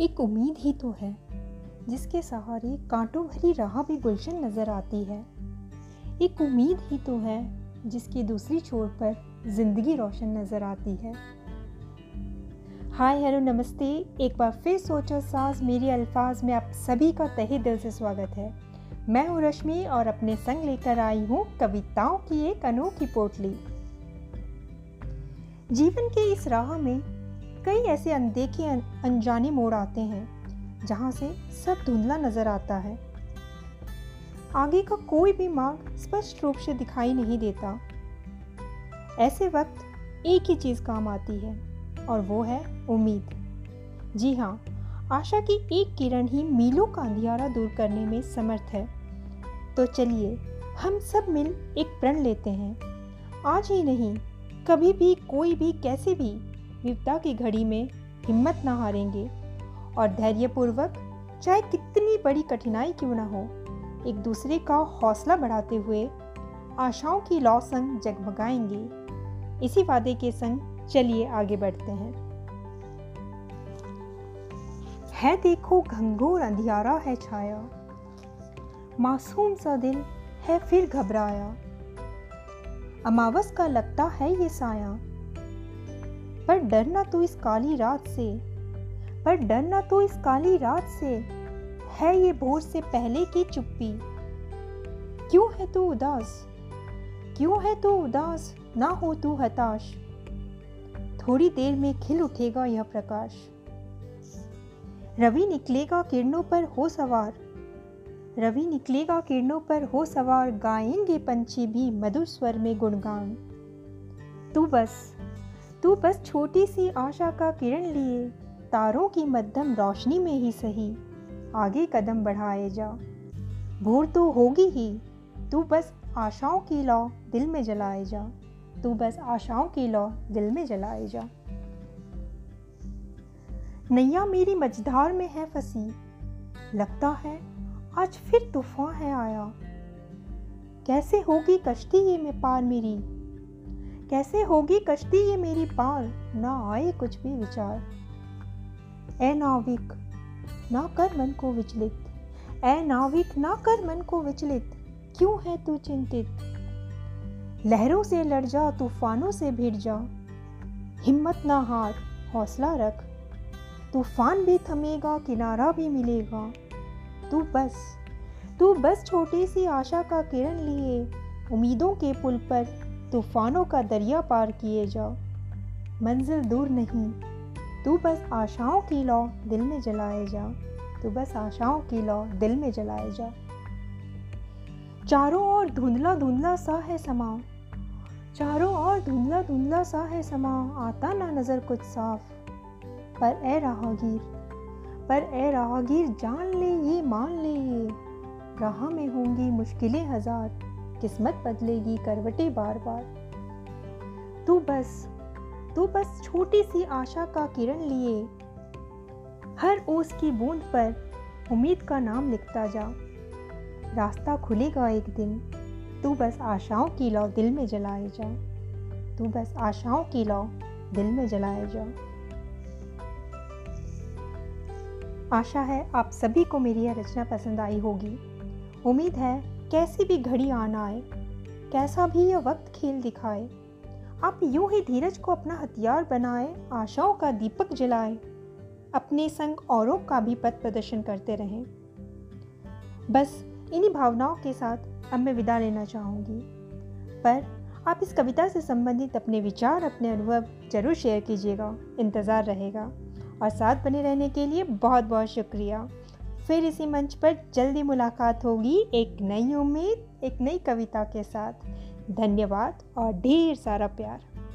एक उम्मीद ही तो है, जिसके सहारे कांटों भरी राह भी गुलशन नज़र आती है। एक उम्मीद ही तो है, जिसकी दूसरी छोर पर ज़िंदगी रोशन नज़र आती है। हाय हेलो, नमस्ते। एक बार फिर सोचा साज मेरे अल्फाज में आप सभी का तहे दिल से स्वागत है। मैं हूँ रश्मि और अपने संग लेकर आई हूँ कविताओं की एक अनोखी पोटली। जीवन के इस राह में कई ऐसे अनदेखे अनजाने मोड़ आते हैं, जहाँ से सब धुंधला नज़र आता है। आगे का कोई भी मार्ग स्पष्ट रूप से दिखाई नहीं देता। ऐसे वक्त एक ही चीज़ काम आती है, और वो है उम्मीद। जी हाँ आशा की एक किरण ही मीलों का अंधियारा दूर करने में समर्थ है। तो चलिए, हम सब मिल एक प्रण लेते हैं। आज ही नहीं, कभी भी, कोई भी, कैसे भी विपदा की घड़ी में हिम्मत ना हारेंगे। और धैर्यपूर्वक, चाहे कितनी बड़ी कठिनाई क्यों ना हो, एक दूसरे का हौसला बढ़ाते हुए आशाओं की लौ संग जगमगाएँगे। इसी वादे के संग चलिए आगे बढ़ते हैं। है देखो घंघोर अंधियारा है छाया। मासूम सा दिल है फिर घबराया। अमावस का लगता है ये साया। पर डरना तो इस काली रात से। पर डरना तो इस काली रात से। है ये भोर से पहले की चुप्पी। क्यों है तू उदास? क्यों है तू उदास? ना हो तू हताश। थोड़ी देर में खिल उठेगा यह प्रकाश। रवि निकलेगा किरणों पर हो सवार। रवि निकलेगा किरणों पर हो सवार, गाएँगे पंछी भी मधुर स्वर में गुणगान। तू बस। तू बस छोटी सी आशा का किरण लिए, तारों की मध्यम रोशनी में ही सही, आगे कदम बढ़ाए जा। भोर तो होगी ही, तू बस आशाओं की लौ दिल में जलाए जा। तू बस आशाओं की लौ दिल में जलाए जा। नैया मेरी मझधार में है फंसी, लगता है आज फिर तूफ़ान है आया। कैसे होगी कश्ती ये में पार मेरी कैसे होगी कश्ती ये मेरी पार ना आए कुछ भी विचार। ए नाविक, ना कर मन को विचलित। ए नाविक, ना कर मन को विचलित। क्यों है तू चिंतित? लहरों से लड़ जा, तूफानों से भिड़ जा। हिम्मत ना हार, हौसला रख। तूफ़ान भी थमेगा, किनारा भी मिलेगा। तू बस तू बस छोटी सी आशा का किरण लिए, उम्मीदों के पुल पर। तूफानों का दरिया पार किए जाओ। मंजिल दूर नहीं, तू बस आशाओं की लौ दिल में जलाए जा। तू बस आशाओं की लौ दिल में जलाए जा। चारों ओर धुंधला धुंधला सा है समा। चारों ओर धुंधला धुंधला सा है समा। आता ना नज़र कुछ साफ़। पर ए राहगीर, पर ए राहगीर जान ले ये, मान ले ये। राह में होंगी मुश्किलें हज़ार। किस्मत बदलेगी करवटे बार बार तू बस तू बस छोटी सी आशा का किरण लिए। हर ओस की बूंद पर उम्मीद का नाम लिखता जा। रास्ता खुलेगा एक दिन, तू बस आशाओं की लौ दिल में जलाए जा। तू बस आशाओं की लौ दिल में जलाए जा। आशा है आप सभी को मेरी यह रचना पसंद आई होगी। उम्मीद है कैसी भी घड़ी आना आए, कैसा भी यह वक्त खेल दिखाए। आप यूँ ही धीरज को अपना हथियार बनाए, आशाओं का दीपक जलाए, अपने संग औरों का भी पथ प्रदर्शन करते रहें। बस इन्हीं भावनाओं के साथ अब मैं विदा लेना चाहूँगी। पर आप इस कविता से संबंधित अपने विचार, अपने अनुभव ज़रूर शेयर कीजिएगा। इंतज़ार रहेगा। और साथ बने रहने के लिए बहुत बहुत शुक्रिया। फिर इसी मंच पर जल्दी मुलाकात होगी एक नई उम्मीद, एक नई कविता के साथ। धन्यवाद और ढेर सारा प्यार।